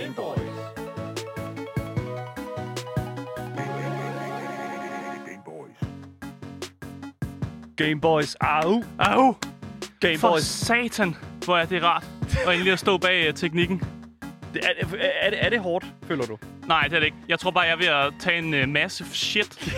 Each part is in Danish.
Gameboys. Gameboys. Gameboys. Au. Au! For Gameboys. satan, hvor er det rart. Og endelig at stå bag uh, teknikken. Det, er, er, er, det, er det hårdt, føler du? Nej, det er det ikke. Jeg tror bare, jeg er ved at tage en uh, massive shit.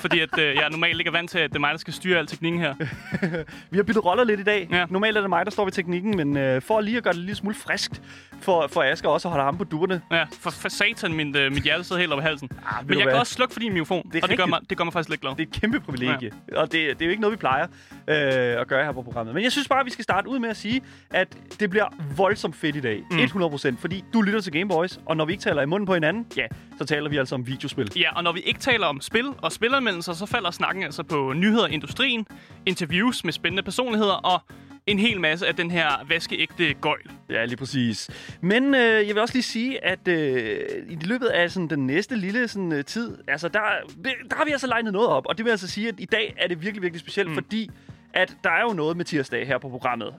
Fordi at, uh, jeg normalt ikke er vant til, at det er mig, der skal styre al teknikken her. Vi har byttet roller lidt i dag. Ja. Normalt er det mig, der står ved teknikken, men øh, for lige at gøre det lidt smule friskt for, for Asger også at holde ham på duerne. Ja, for, for satan, min, uh, mit hjerte sidder helt op i halsen. Ah, Men jeg hvad? kan også slukke for din mikrofon, Det og det gør, mig, det gør mig faktisk lidt glad. Det er et kæmpe privilegie, ja. og det, det er jo ikke noget, vi plejer øh, at gøre her på programmet. Men jeg synes bare, at vi skal starte ud med at sige, at det bliver voldsomt fedt i dag. Mm. 100%, fordi du lytter til Gameboys, og når vi ikke taler i munden på hinanden, ja, så taler vi altså om videospil. Ja, og når vi ikke taler om spil og spilanmeldelser, så falder snakken altså på nyheder i industrien, interviews med spændende personligheder og en hel masse af den her vaskeægte gøjl. Ja, lige præcis. Men øh, jeg vil også lige sige, at øh, i løbet af sådan, den næste lille sådan, øh, tid, altså der, der har vi altså legnet noget op. Og det vil altså sige, at i dag er det virkelig, virkelig specielt, mm. fordi at der er jo noget med tirsdag her på programmet.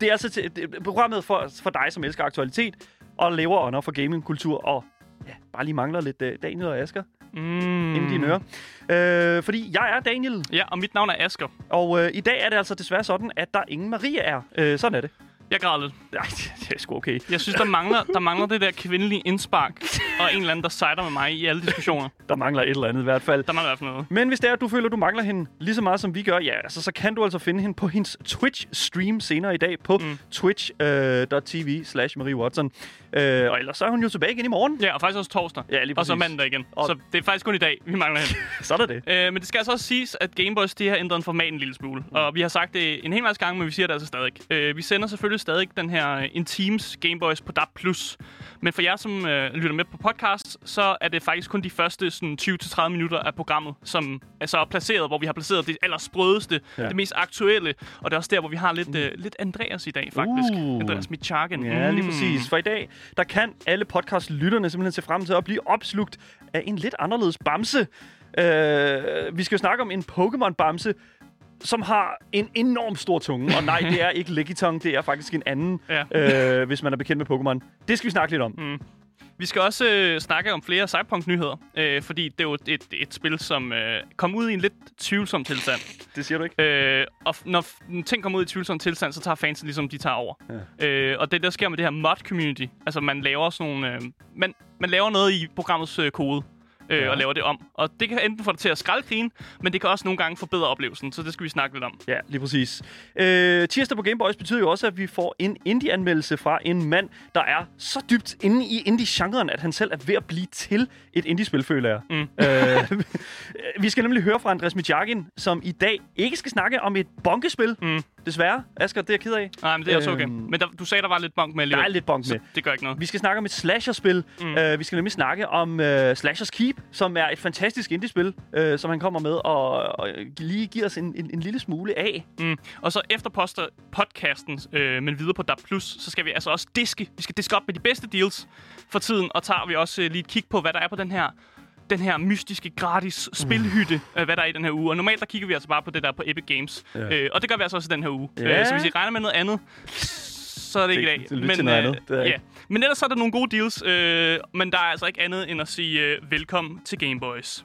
Det er altså til, det, programmet for, for dig, som elsker aktualitet og lever under for gamingkultur og ja, bare lige mangler lidt øh, Daniel og Asger Mm. inden dine ører. Øh, fordi jeg er Daniel, Ja, og mit navn er Asker. og øh, i dag er det altså desværre sådan, at der ingen Maria er. Øh, sådan er det. Jeg græder lidt. Ej, det er sgu okay. Jeg synes, der mangler, der mangler det der kvindelige indspark, og en eller anden, der sejder med mig i alle diskussioner. Der mangler et eller andet i hvert fald. Der mangler i hvert fald noget. Men hvis det er, at du føler, du mangler hende lige så meget, som vi gør, ja, altså, så kan du altså finde hende på hendes Twitch-stream senere i dag på mm. twitch.tv slash Marie Watson. Øh, og ellers så er hun jo tilbage igen i morgen. Ja, og faktisk også torsdag. Ja, lige Og så præcis. mandag igen. Og- Så det er faktisk kun i dag, vi mangler hende. Så er der det. Øh, men det skal altså også siges, at Gameboys de har ændret en format en lille smule. Mm. Og vi har sagt det en hel masse gange, men vi siger det altså stadig. Øh, vi sender selvfølgelig stadig den her øh, Intimes Gameboys på DAB+. Men for jer, som øh, lytter med på podcast, så er det faktisk kun de første sådan, 20-30 minutter af programmet, som er så placeret, hvor vi har placeret det allersprødeste, Ja. det mest aktuelle. Og det er også der, hvor vi har lidt, øh, lidt Andreas i dag, faktisk. Uh. Andreas Michagen. Ja, lige Mm. præcis. For i dag, der kan alle podcast-lytterne simpelthen se frem til at blive opslugt af en lidt anderledes bamse. Øh, vi skal jo snakke om en Pokémon-bamse, som har en enorm stor tunge. Og nej, det er ikke Legitong, det er faktisk en anden, Ja. øh, hvis man er bekendt med Pokémon. Det skal vi snakke lidt om. Mm. Vi skal også øh, snakke om flere Cyberpunk-nyheder, øh, fordi det er jo et, et spil, som øh, kom ud i en lidt tvivlsom tilstand. Det siger du ikke? Øh, og når ting kommer ud i tvivlsom tilstand, så tager fansen ligesom, de tager over. Ja. Øh, og det, der sker med det her mod-community, altså man laver sådan nogle... Øh, man, man laver noget i programmets øh, kode, øh, Ja. og laver det om. Og det kan enten få dig til at skraldgrine, men det kan også nogle gange forbedre oplevelsen, så det skal vi snakke lidt om. Ja, lige præcis. Øh, tirsdag på Gameboys betyder jo også, at vi får en indie-anmeldelse fra en mand, der er så dybt inde i indie-genren, at han selv er ved at blive til et indie-spil, føler jeg. Mm. Øh, vi skal nemlig høre fra Andres Mijakin, som i dag ikke skal snakke om et bonkespil. Mm. Desværre. Asger, det er jeg ked af. Nej, men det er også okay. Øhm, Men der, du sagde, der var lidt bonk med Der alligevel. er lidt bonk med. Så det gør ikke noget. Vi skal snakke om et slasher-spil. Mm. Uh, vi skal nemlig snakke om uh, Slashers Keep, som er et fantastisk indie-spil, uh, som han kommer med og, og lige giver os en, en, en lille smule af. Mm. Og så efter poster podcasten, øh, men videre på DAB+, så skal vi altså også diske. Vi skal diske op med de bedste deals for tiden, og tager vi også øh, lige et kig på, hvad der er på den her den her mystiske gratis spilhytte, øh, hvad der er i den her uge. Og normalt der kigger vi altså bare på det der på Epic Games. Ja. Øh, og det gør vi altså også i den her uge. Ja. Øh, så hvis I regner med noget andet, så er det ikke i Det- dag. det lyt til noget andet. Det er ja. ikke. Men ellers så er der nogle gode deals, øh, men der er altså ikke andet end at sige øh, velkommen til Gameboys.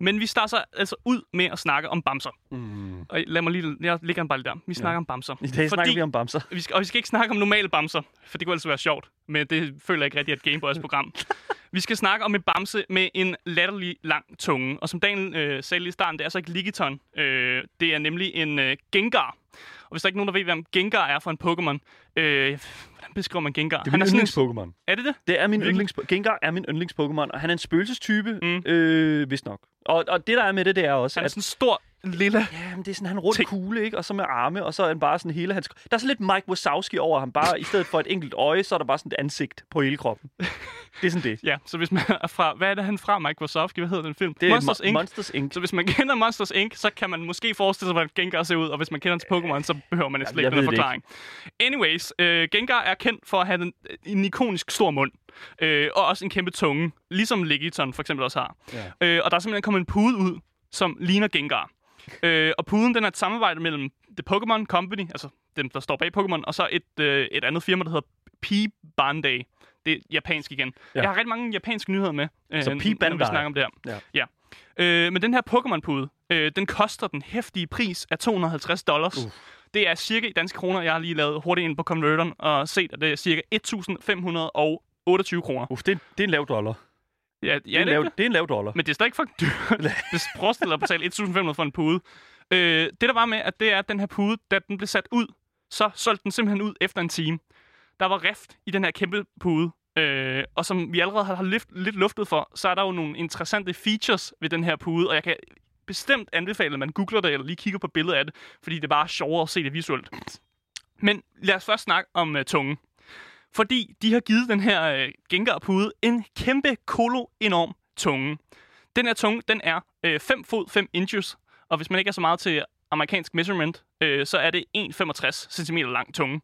Men vi starter altså ud med at snakke om bamser. Mm. Og lad mig lige... Jeg lægger en bare der. Vi snakker om bamser. I dag snakker vi om bamser. Vi skal, og vi skal ikke snakke om normale bamser, for det kunne altså være sjovt. Men det føler jeg ikke rigtig et Gameboys program. vi skal snakke om en bamse med en latterlig lang tunge. Og som Daniel øh, sagde lige i starten, det er altså ikke Ligiton. Øh, det er nemlig en øh, Gengar. Og hvis der ikke er nogen, der ved, hvem Gengar er for en Pokémon, øh, beskriver man Gengar? Det er min yndlings-Pokémon. Er det det? Det er min yndlings Gengar er min yndlings-Pokémon, og han er en spøgelsestype, mm. Mm. øh, vist nok. Og, og det, der er med det, det er også, Han er at sådan en stor, lille... ja, men det er sådan, han er en rund Ting. kugle, ikke? Og så med arme, og så er han bare sådan hele hans... Der er sådan lidt Mike Wazowski over ham. Bare i stedet for et enkelt øje, så er der bare sådan et ansigt på hele kroppen. Det er sådan det. Ja, så hvis man er fra... Hvad er det, han fra? Mike Wazowski? Hvad hedder den film? Det er Monsters Mo- Inc. Monsters Inc. Så hvis man kender Monsters Inc., så kan man måske forestille sig, hvordan Gengar ser ud, og hvis man kender hans Pokémon, så behøver man slet ikke det forklaring. Anyways, øh, Gengar er kendt for at have en, en ikonisk stor mund, øh, og også en kæmpe tunge, ligesom Legiton for eksempel også har. Ja. Øh, og der er simpelthen kommet en pude ud, som ligner Gengar. Øh, og puden, den er et samarbejde mellem The Pokémon Company, altså dem, der står bag Pokémon, og så et, øh, et andet firma, der hedder P-Bandai. Det er japansk igen. Ja. Jeg har rigtig mange japanske nyheder med, øh, Så når P-Bandai. vi snakker om det her. Ja. ja. Øh, men den her Pokémon-pude, øh, den koster den hæftige pris af 250 dollars. Uh. Det er cirka i danske kroner. Jeg har lige lavet hurtigt ind på converteren og set, at det er cirka 1.528 kroner. Uff, det, det er en lav dollar. Ja, det, er en lav, det. er en lav dollar. Men det er stadig fucking dyrt. det forestiller at betale 1.500 for en pude. Øh, det der var med, at det er, at den her pude, da den blev sat ud, så solgte den simpelthen ud efter en time. Der var rift i den her kæmpe pude. Øh, og som vi allerede har lift, lidt luftet for, så er der jo nogle interessante features ved den her pude, og jeg kan bestemt anbefale, at man googler det, eller lige kigger på billedet af det, fordi det er bare sjovere at se det visuelt. Men lad os først snakke om uh, tungen. Fordi de har givet den her øh, gengarpude en kæmpe kolo enorm tunge. Den her tunge, den er øh, 5 fod 5 inches, og hvis man ikke er så meget til amerikansk measurement, øh, så er det 1,65 cm lang tunge.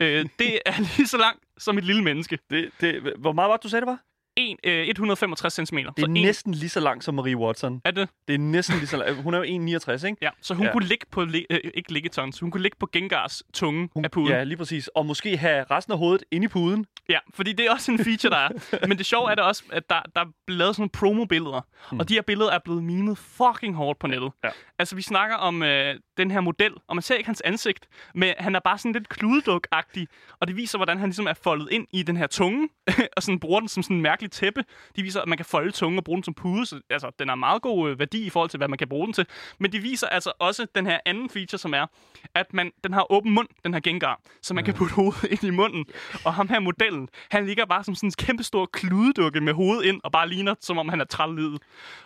Øh, det er lige så langt som et lille menneske. Det, det, hvor meget var det, du sagde, det var? En, øh, 165 cm. Det er næsten lige så langt som Marie Watson. Er det? Det er næsten lige så langt. Hun er jo 1,69, ikke? Ja, så hun ja. kunne ligge på, li- øh, ikke liggetons, hun kunne ligge på Gengars tunge Hun, af puden. Ja, lige præcis. Og måske have resten af hovedet inde i puden. Ja, fordi det er også en feature, der er. Men det sjove er det også, at der, der er lavet sådan nogle promo-billeder. Mm. Og de her billeder er blevet mimet fucking hårdt på nettet. Ja. Altså, vi snakker om øh, den her model, og man ser ikke hans ansigt, men han er bare sådan lidt kludeduk-agtig. Og det viser, hvordan han ligesom er foldet ind i den her tunge, og sådan bruger den som sådan en mærkelig tæppe. De viser, at man kan folde tungen og bruge den som pude, så altså, den har meget god øh, værdi i forhold til, hvad man kan bruge den til. Men de viser altså også den her anden feature, som er, at man, den har åben mund, den her Gengar, så man kan putte hovedet ind i munden. Og ham her modellen, han ligger bare som sådan en kæmpe stor kludedukke med hovedet ind, og bare ligner, som om han er trællidet.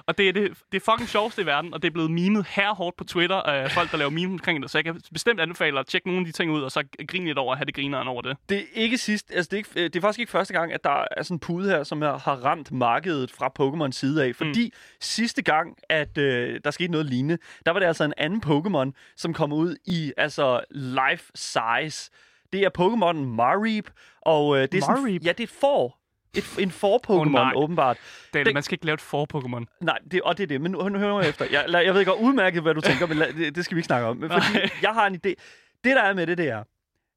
Og det er det, det er fucking sjoveste i verden, og det er blevet mimet her hårdt på Twitter af folk, der laver memes omkring det. Så jeg kan bestemt anbefale at tjekke nogle af de ting ud, og så grine lidt over at have det grineren over det. Det er ikke sidst, altså det er, ikke, det er faktisk ikke første gang, at der er sådan en pude her, som har, har ramt markedet fra Pokémon side af. Fordi mm. sidste gang, at øh, der skete noget lignende, der var det altså en anden Pokémon, som kom ud i altså life size. Det er Pokémon Mareep, og øh, det er sådan, Mareep? ja, det er et får. Et, en for-Pokémon, oh, åbenbart. Daniel, Det- man skal ikke lave et for-Pokémon. Nej, det, og det er det. Men nu, nu hører jeg efter. Jeg, jeg ved godt udmærket, hvad du tænker, men lad, det, det skal vi ikke snakke om. Fordi Nej. jeg har en idé. Det, der er med det, det er,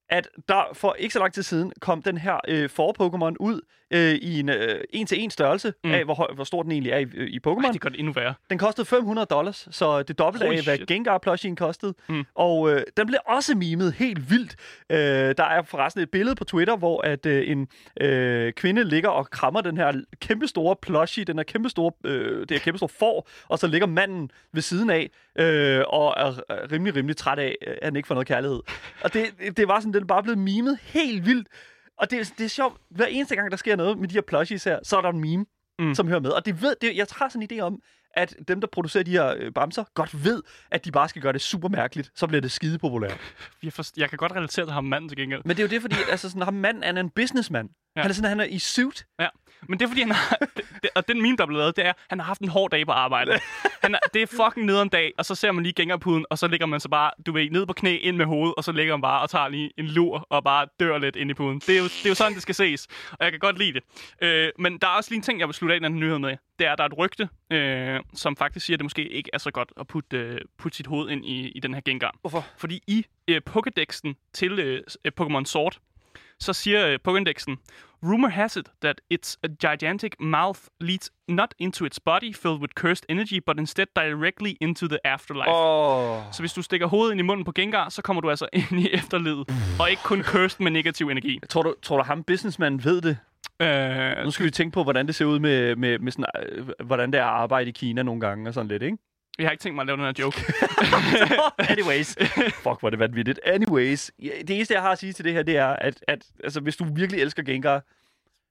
at der for ikke så lang tid siden kom den her øh, for-Pokémon ud øh, i en øh, en-til-en størrelse Mm. af, hvor, høj, hvor stor den egentlig er i, øh, i Pokémon. Det gør det endnu værre. Den kostede 500 dollars, så det dobbelte af, hvad. Gengar plushien kostede. Mm. Og øh, den blev også mimet helt vildt. Øh, der er forresten et billede på Twitter, hvor at øh, en øh, kvinde ligger og krammer den her kæmpestore plushie, den her kæmpestore, øh, det her kæmpestore får, og så ligger manden ved siden af øh, og er er rimelig, rimelig træt af, at han ikke får noget kærlighed. Og det, det var sådan, den er bare blevet mimet helt vildt. Og det, det er sjovt, hver eneste gang, der sker noget med de her plushies her, så er der en meme, Mm. som hører med. Og det ved, det, jeg har sådan en idé om, at dem, der producerer de her øh, bamser, godt ved, at de bare skal gøre det super mærkeligt. Så bliver det skide populært. Jeg, forst- jeg kan godt relatere til ham manden til gengæld. Men det er jo det, fordi altså, sådan, ham manden er en businessman. Ja. Han er sådan, han er i suit. Ja, men det er fordi, han har... det, og den meme, der er blevet lavet, det er, at han har haft en hård dag på arbejde. Han er, det er fucking nederen dag, og så ser man lige gængerpuden, og så ligger man så bare, du ved, ned på knæ, ind med hovedet, og så ligger man bare og tager lige en lur, og bare dør lidt ind i puden. Det er jo, det er jo sådan, det skal ses, og jeg kan godt lide det. Øh, men der er også lige en ting, jeg vil slutte af den nyhed med. Det er, at der er et rygte, øh, som faktisk siger, at det måske ikke er så godt at putte, øh, putte sit hoved ind i, i den her gengar. Hvorfor? Fordi i øh, Pokédexen til øh, øh, Pokémon Sword, så siger øh, Pokédexen, Rumor has it that its a gigantic mouth leads not into its body filled with cursed energy, but instead directly into the afterlife. Åh. Så hvis du stikker hovedet ind i munden på Gengar, så kommer du altså ind i efterlivet. Og ikke kun cursed med negativ energi. Tror du, tror du, ham businessmanden ved det? Øh, Nu skal vi tænke på, hvordan det ser ud med, med, med sådan, øh, hvordan det er at arbejde i Kina nogle gange og sådan lidt, ikke? Jeg har ikke tænkt mig at lave den her joke. Anyways. Fuck, hvor er det vanvittigt. Anyways. Det eneste, jeg har at sige til det her, det er, at, at altså, hvis du virkelig elsker Gengar,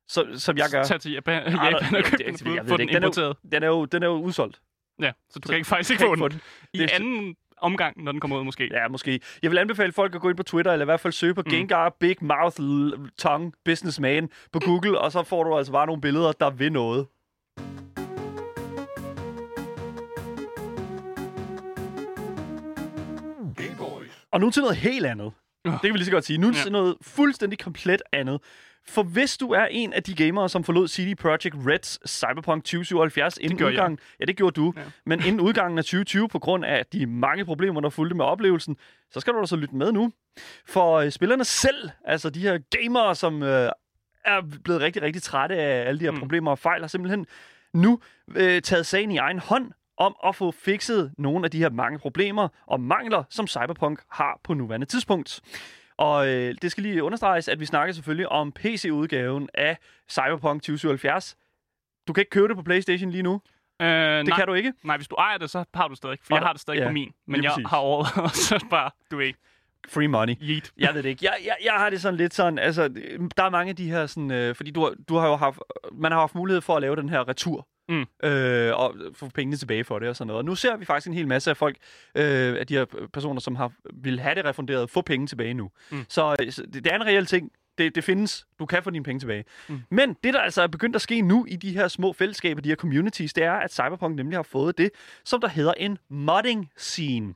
så, som jeg gør... Tag til Japan, Japan og det- køb den, ved den. Den er jo- importeret. Den er jo, den er jo udsolgt. Ja, så du så kan ikke faktisk ikke få den. få den. I Det anden omgang, når den kommer ud måske. Ja, måske. Jeg vil anbefale folk at gå ind på Twitter, eller i hvert fald søge på mm. Gengar Big Mouth Tongue Businessman på Google, og så får du altså bare nogle billeder, der vil noget. Og nu til noget helt andet. Åh. Det kan vi lige så godt sige. Nu Ja. til noget fuldstændig komplet andet. For hvis du er en af de gamere, som forlod CD Projekt Reds Cyberpunk 2077 inden gjorde jeg. udgangen, ja, det gjorde du, Ja. men inden udgangen af 2020 på grund af de mange problemer, der fulgte med oplevelsen, så skal du altså lytte med nu. For øh, spillerne selv, altså de her gamere, som øh, er blevet rigtig, rigtig trætte af alle de her Mm. problemer og fejl, har simpelthen nu øh, taget sagen i egen hånd om at få fikset nogle af de her mange problemer og mangler, som Cyberpunk har på nuværende tidspunkt. Og øh, det skal lige understreges, at vi snakker selvfølgelig om PC-udgaven af Cyberpunk 2077. Du kan ikke købe det på PlayStation lige nu. Øh, Det nej, kan du ikke. nej, hvis du ejer det, så har du det stadig. For Og jeg har det stadig ja, på min. Men jeg præcis. har overvejet, så bare, du ved, Free money. yeet. Jeg ved det ikke. Jeg, jeg, jeg har det sådan lidt sådan, altså, der er mange af de her sådan, øh, fordi du, du har jo haft, man har haft mulighed for at lave den her retur. Mm. Øh, og få pengene tilbage for det og sådan noget. Og nu ser vi faktisk en hel masse af folk, øh, af de her personer, som har vil have det refunderet, få penge tilbage nu. Mm. Så, øh, så det, det er en reel ting. Det, det findes. Du kan få dine penge tilbage. Mm. Men det, der altså er begyndt at ske nu i de her små fællesskaber, de her communities, det er, at Cyberpunk nemlig har fået det, som der hedder en modding scene.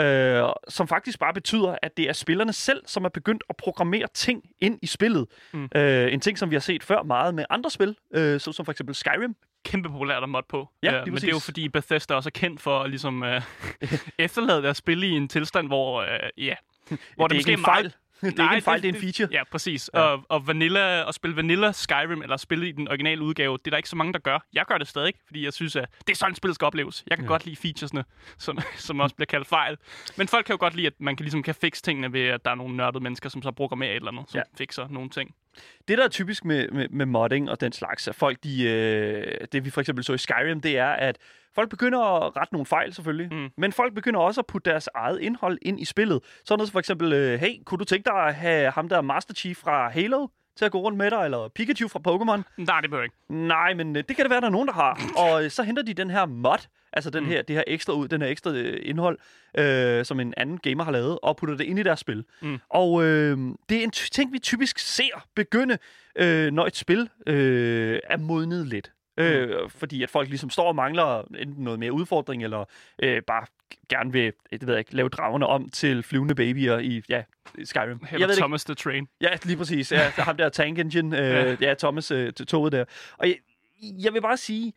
Øh, som faktisk bare betyder, at det er spillerne selv, som er begyndt at programmere ting ind i spillet. Mm. Øh, en ting, som vi har set før meget med andre spil, øh, så, som for eksempel Skyrim. Kæmpe populært at mod på. Ja, Øh, men det er jo fordi Bethesda også er kendt for at ligesom, øh, efterlade deres spil i en tilstand, hvor, øh, ja, hvor det er måske ikke en meget- fejl. Det er ikke en fejl, det er en feature. Ja, præcis. Ja. Og, og vanilla, at spille Vanilla Skyrim, eller spille i den originale udgave, det er der ikke så mange, der gør. Jeg gør det stadig, fordi jeg synes, at det er sådan, spillet skal opleves. Jeg kan Ja. godt lide featuresne, som, som også bliver kaldt fejl. Men folk kan jo godt lide, at man kan, ligesom kan fikse tingene ved, at der er nogle nørdede mennesker, som så programmerer et eller andet, som ja. fikser nogle ting. Det, der er typisk med, med, med modding og den slags, at folk, de, øh, det vi for eksempel så i Skyrim, det er, at folk begynder at rette nogle fejl selvfølgelig, Mm. men folk begynder også at putte deres eget indhold ind i spillet. Sådan noget for eksempel, øh, hey, kunne du tænke dig at have ham der Master Chief fra Halo til at gå rundt med dig, eller Pikachu fra Pokémon? Nej, det behøver ikke. Nej, men øh, det kan det være, der er nogen, der har. Og øh, så henter de den her mod, altså den Mm. her, det her ekstra ud, den her ekstra øh, indhold, øh, som en anden gamer har lavet, og putter det ind i deres spil. Mm. Og øh, det er en ting, vi typisk ser begynde, øh, når et spil øh, er modnet lidt. Øh, fordi at folk ligesom står og mangler enten noget mere udfordring, eller øh, bare gerne vil, øh, det ved jeg ikke, lave dragerne om til flyvende babyer i ja, Skyrim. Eller jeg ved det ikke. Thomas the Train. Ja, lige præcis. Ja, der ham der Tank Engine. Øh, ja. Ja. Thomas øh, toget der. Og jeg, jeg vil bare sige,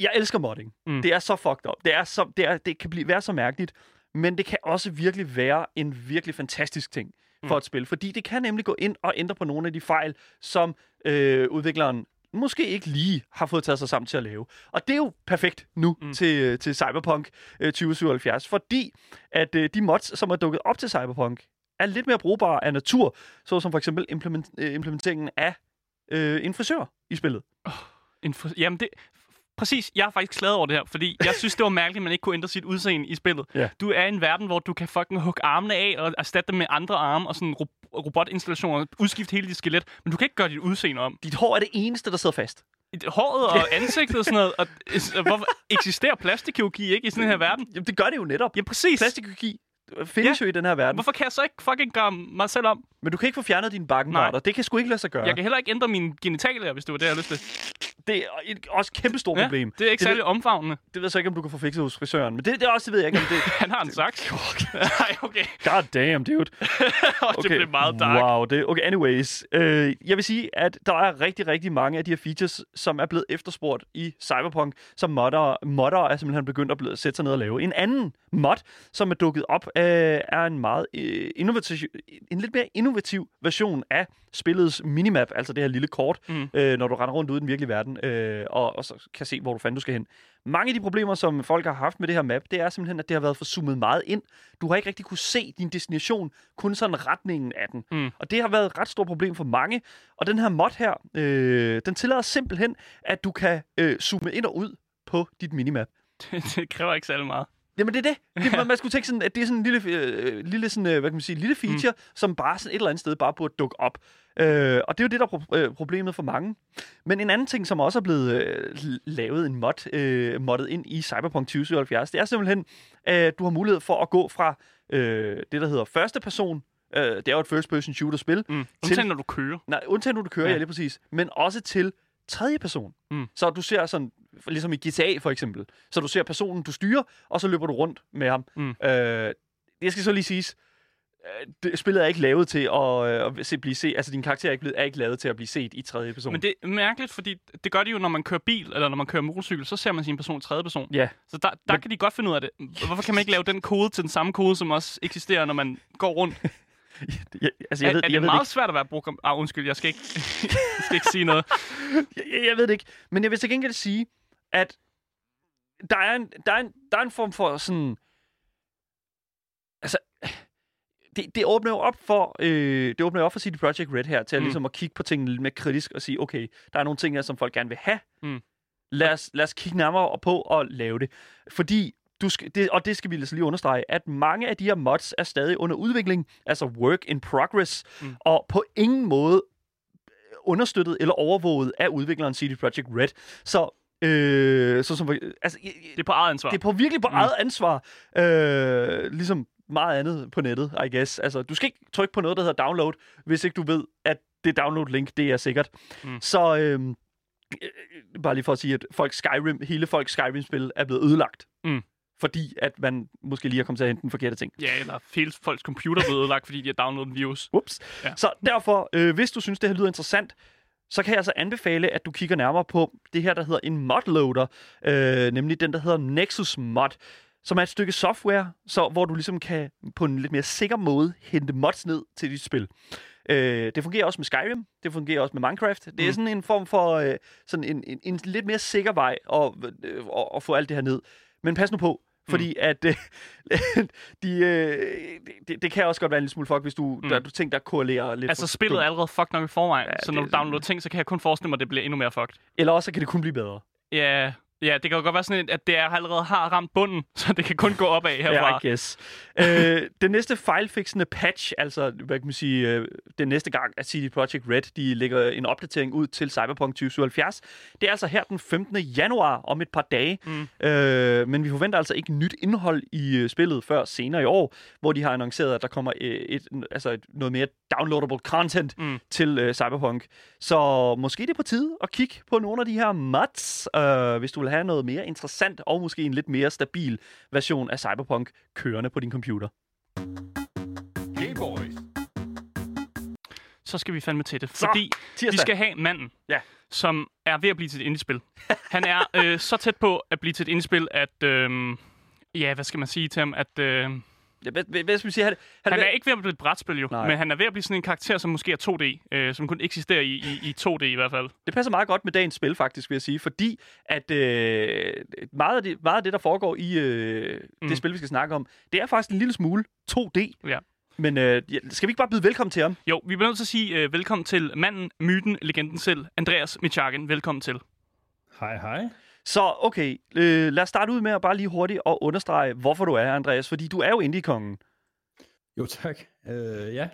jeg elsker modding. Mm. Det er så fucked up. Det, er så, det, er, det kan blive, være så mærkeligt, men det kan også virkelig være en virkelig fantastisk ting for Mm. et spil. Fordi det kan nemlig gå ind og ændre på nogle af de fejl, som øh, udvikleren måske ikke lige har fået taget sig sammen til at lave. Og det er jo perfekt nu mm. Til, øh, til Cyberpunk øh, 2077, fordi at øh, de mods, som er dukket op til Cyberpunk, er lidt mere brugbare af natur, såsom for eksempel implement, øh, implementeringen af øh, en frisør i spillet. En for... Jamen, det... Præcis, jeg har faktisk klaget over det her, fordi jeg synes, det var mærkeligt, at man ikke kunne ændre sit udseende i spillet. Ja. Du er i en verden, hvor du kan fucking hugge armene af og erstatte dem med andre arme og sådan ro- robotinstallationer, udskifte hele dit skelet, men du kan ikke gøre dit udseende om. Dit hår er det eneste, der sidder fast. Håret og ansigtet og sådan noget, og hvorfor eksisterer plastikkirurgi ikke i sådan en her verden? Jamen, det gør det jo netop. Ja, præcis. Plastikkirurgi findes ja. jo i den her verden. Hvorfor kan jeg så ikke fucking gøre mig selv om? Men du kan ikke få fjernet dine bakkenbarter. Det kan sgu ikke lade sig gøre. Jeg kan heller ikke ændre mine genitalier, hvis det var det, jeg har lyst til. Det er et også et kæmpe stort Ja, problem. det er ikke det, særlig omfavnende. Det ved jeg så ikke, om du kan få fikset hos frisøren. Men det, det er også, det ved jeg ikke, om det... Han har en saks. Nej, okay. God damn, dude. okay. Det blev meget dark. Wow, det, okay, anyways. Øh, jeg vil sige, at der er rigtig, rigtig mange af de her features, som er blevet efterspurgt i Cyberpunk, som modder, modder er simpelthen begyndt at, blive, at sætte sig ned og lave. En anden mod, som er dukket op, øh, er en meget øh, innovativ, en lidt mere innovativ version af spillets minimap, altså det her lille kort, Mm. øh, når du render rundt ude i den virkelige verden, øh, og, og så kan se, hvor du fanden du skal hen. Mange af de problemer, som folk har haft med det her map, det er simpelthen, at det har været for zoomet meget ind. Du har ikke rigtig kunne se din destination, kun sådan retningen af den. Mm. Og det har været et ret stort problem for mange. Og den her mod her, øh, den tillader simpelthen, at du kan øh, zoome ind og ud på dit minimap. Det, det kræver ikke særlig meget. Jamen det er det. det man, man skulle tænke sådan, at det er sådan en lille, øh, lille, sådan, øh, hvad kan man sige, lille feature, mm. som bare sådan et eller andet sted bare burde dukke op. Øh, og det er jo det, der er pro- øh, problemet for mange. Men en anden ting, som også er blevet øh, lavet en mod, øh, moddet ind i Cyberpunk 2077, det er simpelthen, at du har mulighed for at gå fra øh, det, der hedder første person, øh, det er jo et first-person shooter-spil, Mm. Til- Undtagen, når du kører. Nej, undtagen nu du kører. Ja. ja, lige præcis. Men også til tredje person. Mm. Så du ser sådan, ligesom i GTA for eksempel, så du ser personen, du styrer, og så løber du rundt med ham. Mm. Øh, det skal så lige siges, øh, det, spillet er ikke lavet til at, øh, at se, blive set. Altså, din karakter er ikke, blevet, er ikke lavet til at blive set i tredje person. Men det er mærkeligt, fordi det gør de jo, når man kører bil, eller når man kører motorcykel, så ser man sin person i tredje person. Ja, Så der, der kan de godt finde ud af det. Hvorfor kan man ikke lave den kode til den samme kode, som også eksisterer, når man går rundt? jeg, altså, jeg er, ved, er det jeg ved meget det svært at være program... Ah, undskyld, jeg skal ikke, jeg skal ikke sige noget. ikke. Jeg, jeg ved det ikke. Men jeg vil til gengæld sige, at der er en, der er en, der er en form for sådan... Altså, det, det åbner jo op for, øh, det åbner jo op for CD Projekt Red her, til at, mm. ligesom at kigge på tingene lidt mere kritisk og sige, okay, der er nogle ting her, som folk gerne vil have. Mm. Lad, os, lad os kigge nærmere på og lave det. Fordi, du skal, det, og det skal vi altså lige understrege, at mange af de her mods er stadig under udvikling, altså work in progress, Mm. og på ingen måde understøttet eller overvåget af udvikleren CD Projekt Red. Så, øh, så som, altså, Det er på eget ansvar. det er på virkelig på Mm. eget ansvar. Øh, ligesom meget andet på nettet, I guess. Altså, du skal ikke trykke på noget, der hedder download, hvis ikke du ved, at det download-link, det er sikkert. Mm. Mm. Så øh, øh, bare lige for at sige, at folk Skyrim, hele folk Skyrim-spil er blevet ødelagt. Mm. Fordi at man måske lige har kommet til at hente den forkerte ting. Ja, eller hele folks computer er blevet ødelagt, fordi de har downloadet en virus. Ups. Ja. Så derfor, øh, hvis du synes, det her lyder interessant, så kan jeg altså anbefale, at du kigger nærmere på det her, der hedder en modloader, øh, nemlig den, der hedder Nexus Mod, som er et stykke software, så, hvor du ligesom kan på en lidt mere sikker måde hente mods ned til dit spil. Øh, det fungerer også med Skyrim, det fungerer også med Minecraft. Det er Mm. sådan en form for øh, sådan en, en, en lidt mere sikker vej at, øh, at, at få alt det her ned. Men pas nu på, fordi mm. at øh, de, øh, det, det kan også godt være en lille smule fuck, hvis du, Mm. mm. der, du tænker, der korrelerer lidt. Altså, spillet er allerede fucked nok i forvejen, Ja, så når det- du downloader ting, så kan jeg kun forestille mig, at det bliver endnu mere fucked. Eller også så kan det kun blive bedre. Ja, ja, det kan jo godt være sådan, at det er, allerede har ramt bunden, så det kan kun gå opad herfra. Ja, I guess. øh, den næste fejlfixende patch, altså hvad kan man sige, øh, den næste gang, at CD Projekt Red de lægger en opdatering ud til Cyberpunk 2077, det er altså her den 15. januar om et par dage. Mm. Øh, men vi forventer altså ikke nyt indhold i øh, spillet før senere i år, hvor de har annonceret, at der kommer øh, et, altså et, noget mere downloadable content Mm. til øh, Cyberpunk. Så måske det er på tide at kigge på nogle af de her mods, øh, hvis du vil have noget mere interessant og måske en lidt mere stabil version af Cyberpunk kørende på din computer. Game Boys. Så skal vi fandme til det, fordi vi Tirsdag. skal have manden, Ja. som er ved at blive til et indie-spil. Han er øh, så tæt på at blive til et indie-spil, at... Øh, ja, hvad skal man sige til ham? At, øh, Ja, hvad, hvad, hvad skal vi sige? Han, han, han er ikke ved at blive et brætspil, jo, Nej. men han er ved at blive sådan en karakter, som måske er 2D, øh, som kun eksisterer i, i, i 2D i hvert fald. Det passer meget godt med dagens spil, faktisk, vil jeg sige, fordi at øh, meget, af det, meget af det, der foregår i øh, mm. Det spil, vi skal snakke om, det er faktisk en lille smule 2D. Ja. Men øh, skal vi ikke bare byde velkommen til ham? Jo, vi bliver nødt til at sige øh, velkommen til manden, myten, legenden selv, Andreas Michagen. Velkommen til. Hej, hej. Så okay, øh, lad os starte ud med at bare lige hurtigt og understrege, hvorfor du er her, Andreas. Fordi du er jo indie-kongen. Jo, tak. Øh, ja,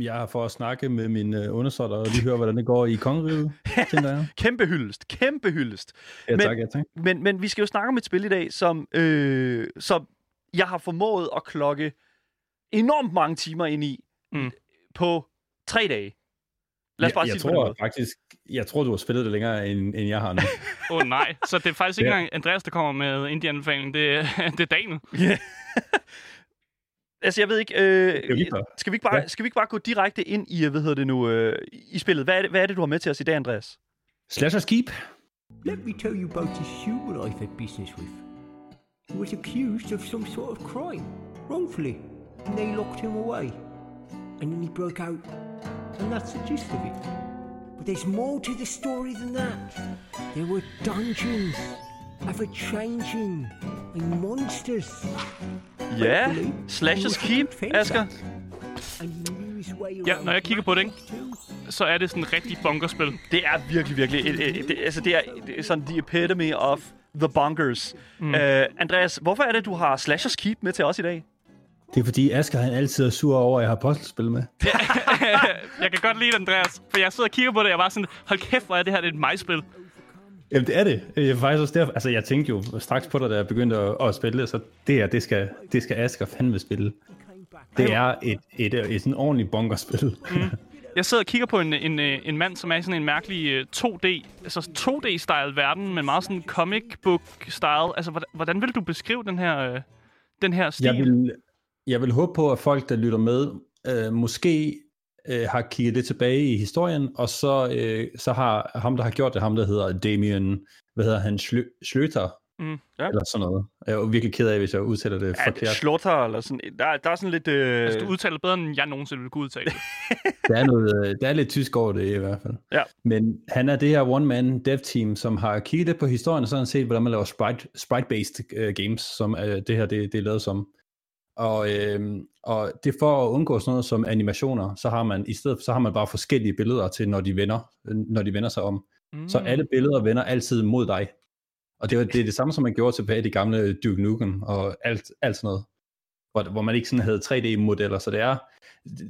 jeg har for at snakke med min øh, undersåtter og lige høre, hvordan det går i kongeriget, tænker jeg. Kæmpe hyldest, kæmpe hyldest. Ja, Men- tak, ja, tak. Men, men vi skal jo snakke om et spil i dag, som, øh, som jeg har formået at klokke enormt mange timer ind i Mm. på tre dage. Lad os bare jeg, sige jeg tror faktisk, jeg tror, du har spillet det længere, end, end jeg har nu. Åh oh, nej, så det er faktisk ikke Ja. engang Andreas, der kommer med indie-anbefalingen. Det, er- det er Daniel. Altså, jeg ved ikke... Øh, skal, vi ikke bare, Ja. skal vi ikke bare gå direkte ind i, hvad hedder det nu, øh, i spillet? Hvad er, det, hvad er det, du har med til os i dag, Andreas? Slashers Keep. Let me tell you about this human I've had business with. He was accused of some sort of crime, wrongfully, and they locked him away. And then he broke out, and that's the gist of it. But there's more to the story than that. There were dungeons, ever changing, and monsters. Ja, Hopefully, Slashers Keep. Asger. Ja, når jeg kigger på det, ikke? Så er det sådan et rigtig bunkerspil. Det er virkelig, virkelig... Et, et, et, det, altså, det er, det er sådan the epitome of the bunkers. Mm. Uh, Andreas, hvorfor er det, du har Slashers Keep med til os i dag? Det er fordi Asger han altid er sur over, at jeg har puzzlespil med. jeg kan godt lide det, Andreas, for jeg sidder og kigger på det, og jeg var sådan, hold kæft, hvor er det her det er et mig-spil. Jamen, det er det. Jeg, faktisk også derfor, altså, jeg tænkte jo straks på dig, da jeg begyndte at, at spille, så det her, det skal, det skal Asger fandme spille. Det er et, et, et, et sådan ordentligt bunkerspil. Jeg sidder og kigger på en, en, øh, en mand, som er i sådan en mærkelig øh, 2D, altså 2D-style verden, men meget sådan comic book-style. Altså, hvordan, hvordan vil du beskrive den her, øh, den her stil? Jeg vil, jeg vil håbe på, at folk, der lytter med, øh, måske øh, har kigget lidt tilbage i historien, og så, øh, så har ham, der har gjort det, ham, der hedder Damien, hvad hedder han, Schlø- Schløter, Mm. Ja. eller sådan noget. Jeg er jo virkelig ked af, hvis jeg udtaler det Ja, forkert. Slaughter eller sådan. Der, der er sådan lidt... Øh... Altså, du udtaler bedre, end jeg nogensinde ville kunne udtale det. Der er, noget, øh, der er lidt tysk over det i hvert fald. Ja. Men han er det her one-man dev-team, som har kigget lidt på historien, og sådan set, hvordan man laver sprite, sprite-based uh, games, som uh, det her det, det er lavet som. Og, øh, og det er for at undgå sådan noget som animationer, så har man i stedet så har man bare forskellige billeder til, når de vender, når de vender sig om. Mm. Så alle billeder vender altid mod dig. Og det, det er det samme, som man gjorde tilbage i de gamle Duke Nukem og alt, alt sådan noget. Hvor, hvor man ikke sådan havde 3D-modeller. Så det er,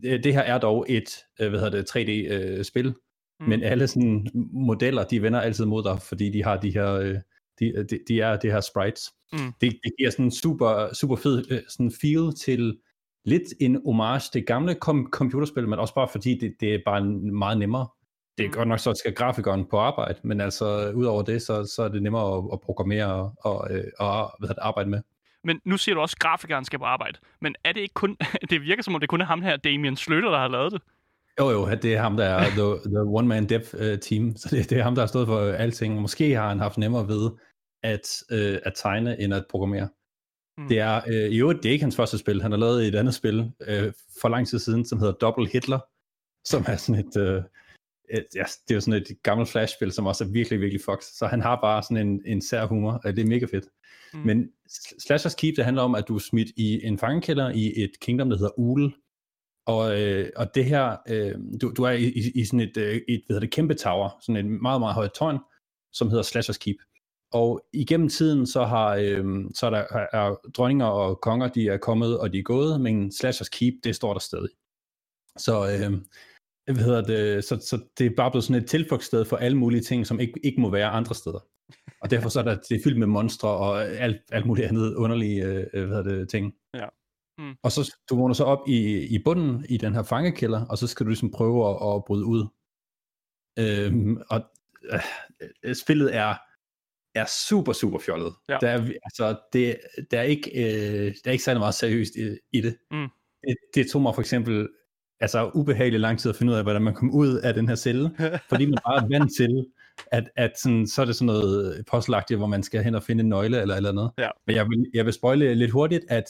det, det her er dog et, øh, hvad hedder det, 3D-spil. Mm. Mm. Men alle sådan modeller, de vender altid mod dig, fordi de har de her, øh, de, de, de er det her sprites. Mm. Det, det giver sådan en super, super fed øh, sådan feel til lidt en homage til gamle kom- computerspil, men også bare fordi det, det er bare meget nemmere. Det er Mm. godt nok, så skal grafikeren på arbejde, men altså udover det, så, så er det nemmere at, at programmere og, og, øh, og hvad det, arbejde med. Men nu siger du også, at grafikeren skal på arbejde. Men er det ikke kun... det virker som om, det kun er ham her, Damien Sløtter, der har lavet det. Jo jo, det er ham, der er the, the one-man dev uh, team, så det, det er ham, der har stået for øh, alting. Måske har han haft nemmere ved at, uh, at tegne, end at programmere. Mm. Det er uh, i øvrigt, det er ikke hans første spil. Han har lavet et andet spil uh, for lang tid siden, som hedder Double Hitler, som er sådan et, uh, et ja, det er jo sådan et gammelt flashspil, som også er virkelig, virkelig fucked. Så han har bare sådan en, en sær humor, uh, det er mega fedt. Mm. Men Slashers Keep, det handler om, at du er smidt i en fangekælder i et kingdom, der hedder Ule, og, øh, og det her, øh, du, du er i, i, i sådan et, øh, et hvad hedder det, kæmpe tower, sådan en meget, meget højt tårn, som hedder Slashers Keep. Og igennem tiden, så har øh, så er der er, er dronninger og konger, de er kommet, og de er gået, men Slashers Keep, det står der stadig. Så, øh, hvad hedder det, så, så det er bare blevet sådan et tilflugtssted for alle mulige ting, som ikke, ikke må være andre steder. Og derfor så er der, det er fyldt med monstre og alt, alt muligt andet underlige øh, hvad hedder det, ting. Ja. Mm. Og så du vågner så op i, i bunden i den her fangekælder, og så skal du ligesom prøve at, at bryde ud. Øhm, og øh, spillet er er super, super fjollet. Ja. Der, er, altså, det, der, er ikke, øh, der er ikke særlig meget seriøst i, i det. Mm. det. Det tog mig for eksempel altså, ubehageligt lang tid at finde ud af, hvordan man kom ud af den her celle, fordi man bare er vant til, at, at sådan, så er det sådan noget postlagtigt, hvor man skal hen og finde en nøgle eller eller andet. Ja. Men jeg vil, jeg vil spoile lidt hurtigt, at,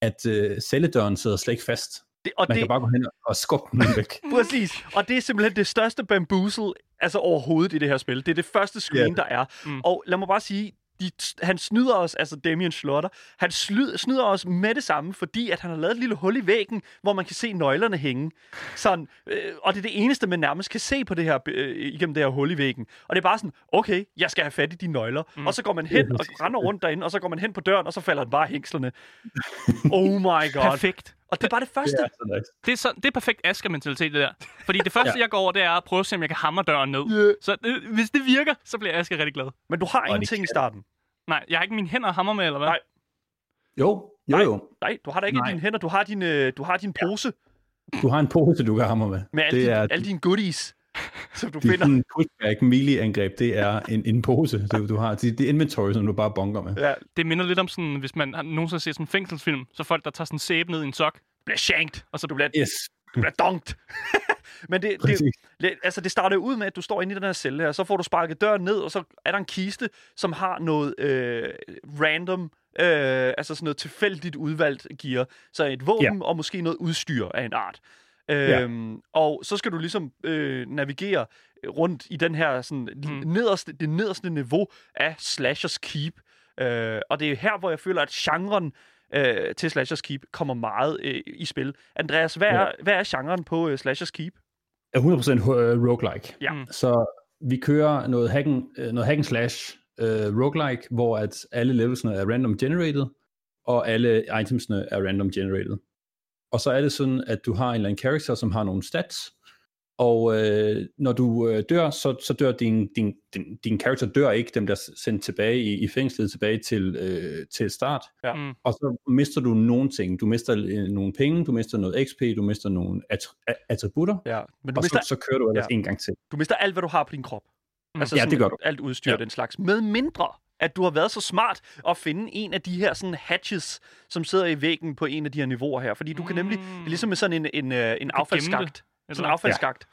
at uh, celledøren sidder slet ikke fast. Det, og Man det, kan bare gå hen og skubbe den væk. Præcis. Og det er simpelthen det største bamboozle altså overhovedet i det her spil. Det er det første screen, Ja. der er. Mm. Og lad mig bare sige, de, han snyder os, altså Damien Slaughter, han slyd, snyder os med det samme, fordi at han har lavet et lille hul i væggen, hvor man kan se nøglerne hænge. Sådan, øh, og det er det eneste, man nærmest kan se på det her, øh, igennem det her hul i væggen. Og det er bare sådan, okay, jeg skal have fat i de nøgler. Mm. Og så går man hen og render rundt derinde, og så går man hen på døren, og så falder den bare hængslerne. oh my god. Perfekt. Og det er bare det første. Det er så nice. Det er, så, det er perfekt Asger-mentalitet, det der. Fordi det første, ja. Jeg går over, det er at prøve at se, om jeg kan hamre døren ned. Yeah. Så øh, hvis det virker, så bliver Asger rigtig glad. Men du har det ingenting i starten. Nej, jeg har ikke mine hænder at hamre med, eller hvad? Nej. Jo, jo, Nej. jo. Nej, du har da ikke Nej. i dine hænder. Du har din, øh, du har din pose Du har en pose, du kan hamre med. med alle, det din, er, alle dine goodies, som du det er finder. sådan en pushback melee-angreb, det er en, en pose, du, du har. Det, det er inventory, som du bare bunker med. Ja, Det minder lidt om sådan, hvis man har nogensinde set sådan en fængselsfilm, så folk, der tager sådan en sæbe ned i en sok. bliver shanked, og så du bliver, Yes, du bliver dunked. Men det, det, præcis. det, altså det starter jo ud med, at du står inde i den her celle her, så får du sparket døren ned, og så er der en kiste, som har noget øh, random, øh, altså sådan noget tilfældigt udvalgt gear. Så et våben og måske noget udstyr af en art. Øhm, Og så skal du ligesom øh, navigere rundt i den her sådan, Mm. nederste, det nederste niveau af Slashers Keep. Øh, og det er her, hvor jeg føler, at genren øh, til Slashers Keep kommer meget øh, i spil. Andreas, hvad, Ja. er, hvad er genren på øh, Slashers Keep? Er 100% ho- øh, roguelike. Ja. Mm. Så vi kører noget hack øh, noget hack and slash uh, roguelike, hvor at alle levelsene er random generated, og alle itemsene er random generated. Og så er det sådan, at du har en eller anden character, som har nogle stats, og øh, når du øh, dør, så, så dør din, din, din, din character dør ikke, dem der er sendt tilbage i, i fængslet tilbage til, øh, til start. Ja. Mm. Og så mister du nogle ting. Du mister øh, nogle penge, du mister noget XP, du mister nogle attr- a- attributter, Ja, men du og mister, så, så kører du ellers ja. en gang til. du mister alt, hvad du har på din krop. Mm. Altså Ja, sådan det gør du. Alt udstyr Ja. den slags. Med mindre, at du har været så smart at finde en af de her sådan hatches, som sidder i væggen på en af de her niveauer her. Fordi du kan nemlig, det er ligesom med sådan en, en, øh, en affaldsskagt. Sådan en affaldsskagt.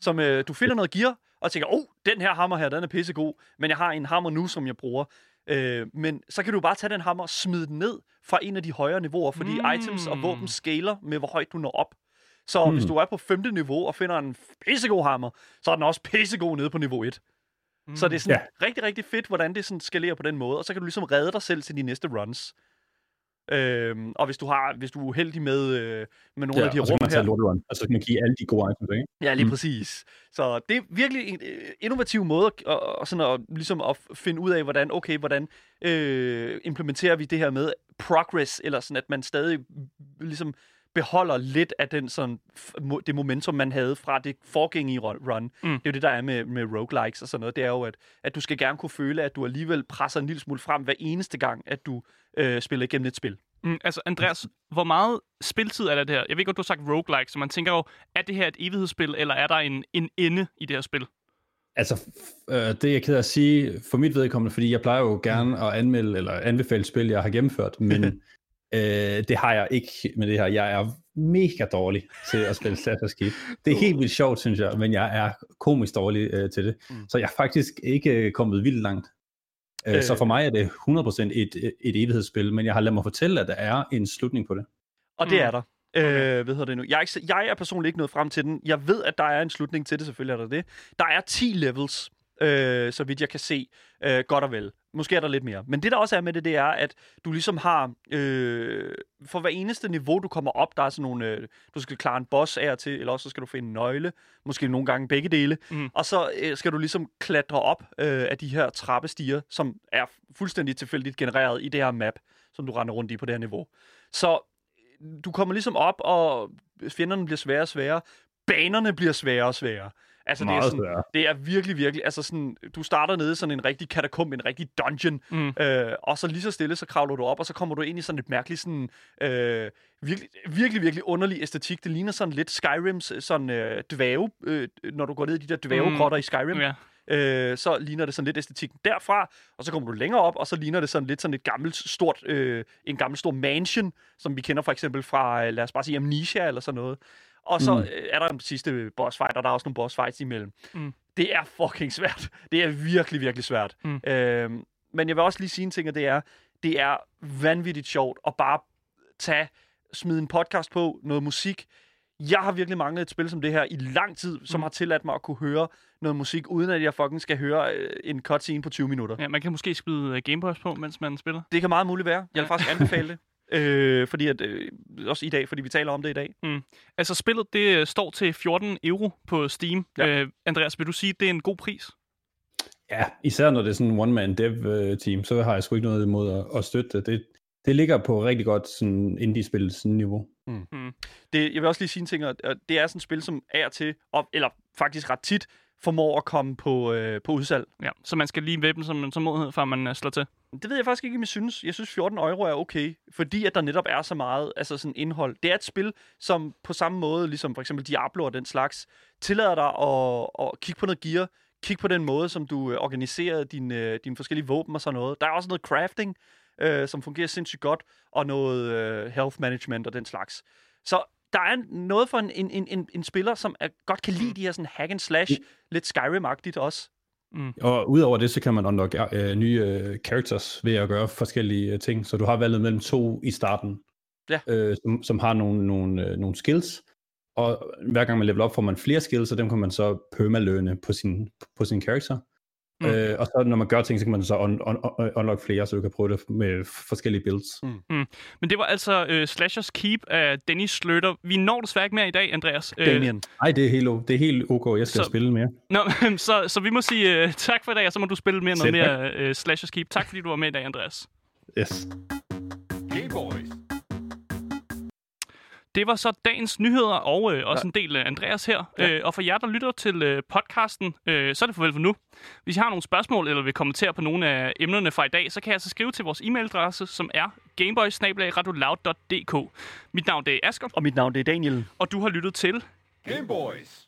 Som øh, du finder noget gear, og tænker, oh, den her hammer her, den er pissegod, men jeg har en hammer nu, som jeg bruger. Øh, men så kan du bare tage den hammer og smide den ned fra en af de højere niveauer, fordi Mm. mm. items og våben scaler med, hvor højt du når op. Så mm. hvis du er på femte niveau og finder en pissegod hammer, så er den også pissegod nede på niveau 1. Mm. Så det er sådan ja. rigtig, rigtig fedt, hvordan det sådan skalerer på den måde, og så kan du ligesom redde dig selv til de næste runs. Øhm, og hvis du har, hvis du er uheldig med, øh, med nogle Ja, af de her og så kan rum man tage her, lorterun, og så kan man give alle de gode items, ikke? Ja, lige Mm. mm. præcis. Så det er virkelig en øh, innovativ måde at, at, at, sådan at, ligesom at finde ud af, hvordan, okay, hvordan øh, implementerer vi det her med progress, eller sådan, at man stadig mm, ligesom beholder lidt af den sådan, det momentum, man havde fra det forgængige run. run. Mm. Det er jo det, der er med, med roguelikes og sådan noget. Det er jo, at, at du skal gerne kunne føle, at du alligevel presser en lille smule frem hver eneste gang, at du øh, spiller igennem et spil. Mm, altså, Andreas, hvor meget spiltid er der det her? Jeg ved godt, du har sagt roguelike, så man tænker jo, er det her et evighedsspil, eller er der en, en ende i det her spil? Altså, øh, det er jeg ked af at sige for mit vedkommende, fordi jeg plejer jo gerne at anmelde eller anbefale spil, jeg har gennemført, men øh, det har jeg ikke med det her. Jeg er mega dårlig til at spille Assassin's Creed. Det er helt vildt sjovt, synes jeg, men jeg er komisk dårlig øh, til det. Mm. Så jeg er faktisk ikke øh, kommet vildt langt. Øh, Øh. så for mig er det 100% et, et evighedsspil, men jeg har ladet mig fortælle, at der er en slutning på det. Og det Mm. er der. Øh, hvad hedder det nu? Jeg er, ikke, jeg er personligt ikke nået frem til den. Jeg ved, at der er en slutning til det, selvfølgelig er der det. Der er 10 levels, øh, så vidt jeg kan se, øh, godt og vel. Måske er der lidt mere. Men det, der også er med det, det er, at du ligesom har... Øh, for hver eneste niveau, du kommer op, der er sådan nogle... Øh, du skal klare en boss af og til, eller også så skal du finde en nøgle. Måske nogle gange begge dele. Mm. Og så øh, skal du ligesom klatre op øh, af de her trappestiger, som er fuldstændig tilfældigt genereret i det her map, som du render rundt i på det her niveau. Så du kommer ligesom op, og fjenderne bliver sværere og sværere. Banerne bliver sværere og sværere. Altså, det er, Meget sådan, det er virkelig, virkelig... Altså, sådan, du starter nede i sådan en rigtig katakomb, en rigtig dungeon, Mm. øh, og så lige så stille, så kravler du op, og så kommer du ind i sådan et mærkeligt, sådan, øh, virkelig, virkelig, virkelig underlig æstetik. Det ligner sådan lidt Skyrims sådan øh, dvæve, øh, når du går ned i de der dvævegrotter mm. i Skyrim Ja. øh, så ligner det sådan lidt æstetikken derfra, og så kommer du længere op, og så ligner det sådan lidt sådan et gammelt stort, øh, en gammel stor mansion, som vi kender for eksempel fra, øh, lad os bare sige, Amnesia eller sådan noget. Og så Mm. øh, er der en sidste boss fight, og der er også nogle boss fights imellem. Mm. Det er fucking svært. Det er virkelig, virkelig svært. Mm. Øh, men jeg vil også lige sige en ting, og det er, det er vanvittigt sjovt at bare tage, smide en podcast på, noget musik. Jeg har virkelig manglet et spil som det her i lang tid, som Mm. har tilladt mig at kunne høre noget musik, uden at jeg fucking skal høre øh, en cutscene på 20 minutter. Ja. man kan måske spille uh, Gameboys på, mens man spiller. Det kan meget muligt være. Jeg vil Ja. faktisk anbefale det. Øh, fordi at, øh, også i dag, fordi vi taler om det i dag. Altså, spillet det øh, står til 14 euro på Steam. Ja. Øh, Andreas, vil du sige, at det er en god pris? Ja, især når det er sådan en one-man dev-team, så har jeg sgu ikke noget imod at, at støtte det. det. Det ligger på rigtig godt sådan indie-spillets niveau. Det, jeg vil også lige sige en ting, og og det er sådan et spil, som er til, op, eller faktisk ret tit, formår at komme på, øh, på udsalg. Ja, så man skal lige væbne som en tålmodighed, før man uh, slår til. Det ved jeg faktisk ikke, om jeg synes. Jeg synes, 14 euro er okay, fordi at der netop er så meget altså sådan indhold. Det er et spil, som på samme måde, ligesom for eksempel Diablo og den slags, tillader dig at, at kigge på noget gear, kigge på den måde, som du øh, organiserer dine, dine forskellige våben og sådan noget. Der er også noget crafting, øh, som fungerer sindssygt godt, og noget øh, health management og den slags. Så der er noget for en, en, en, en, en spiller, som er, godt kan lide de her sådan hack and slash, lidt Skyrim-agtigt også. Og udover det, så kan man unlock øh, nye øh, characters ved at gøre forskellige øh, ting. Så du har valget mellem to i starten, Ja. øh, som, som har nogle, nogle, øh, nogle skills. Og hver gang man leveler op, får man flere skills, og dem kan man så permalønne på sin, på sin character. Mm. Mm. Øh, og så når man gør ting, så kan man så un, un, un, unlock flere, så du kan prøve det med forskellige builds. Mm. Men det var altså øh, Slashers Keep af Dennis Sløter. Vi når desværre ikke mere i dag, Andreas. Øh, Damien. Nej, det er helt, det er helt ok. Jeg skal Så- spille mere. Nå, så, så vi må sige øh, tak for i dag, og så må du spille mere noget mere øh, Slashers Keep. Tak fordi du var med i dag, Andreas. Yes. Game Boys. Det var så dagens nyheder, og øh, også en del af Andreas her. Ja. Øh, og for jer, der lytter til øh, podcasten, øh, så er det farvel for nu. Hvis I har nogle spørgsmål, eller vil kommentere på nogle af emnerne fra i dag, så kan jeg altså skrive til vores e-mailadresse, som er gameboys Mit navn det er Asger, Og mit navn det er Daniel. og du har lyttet til Game Boys.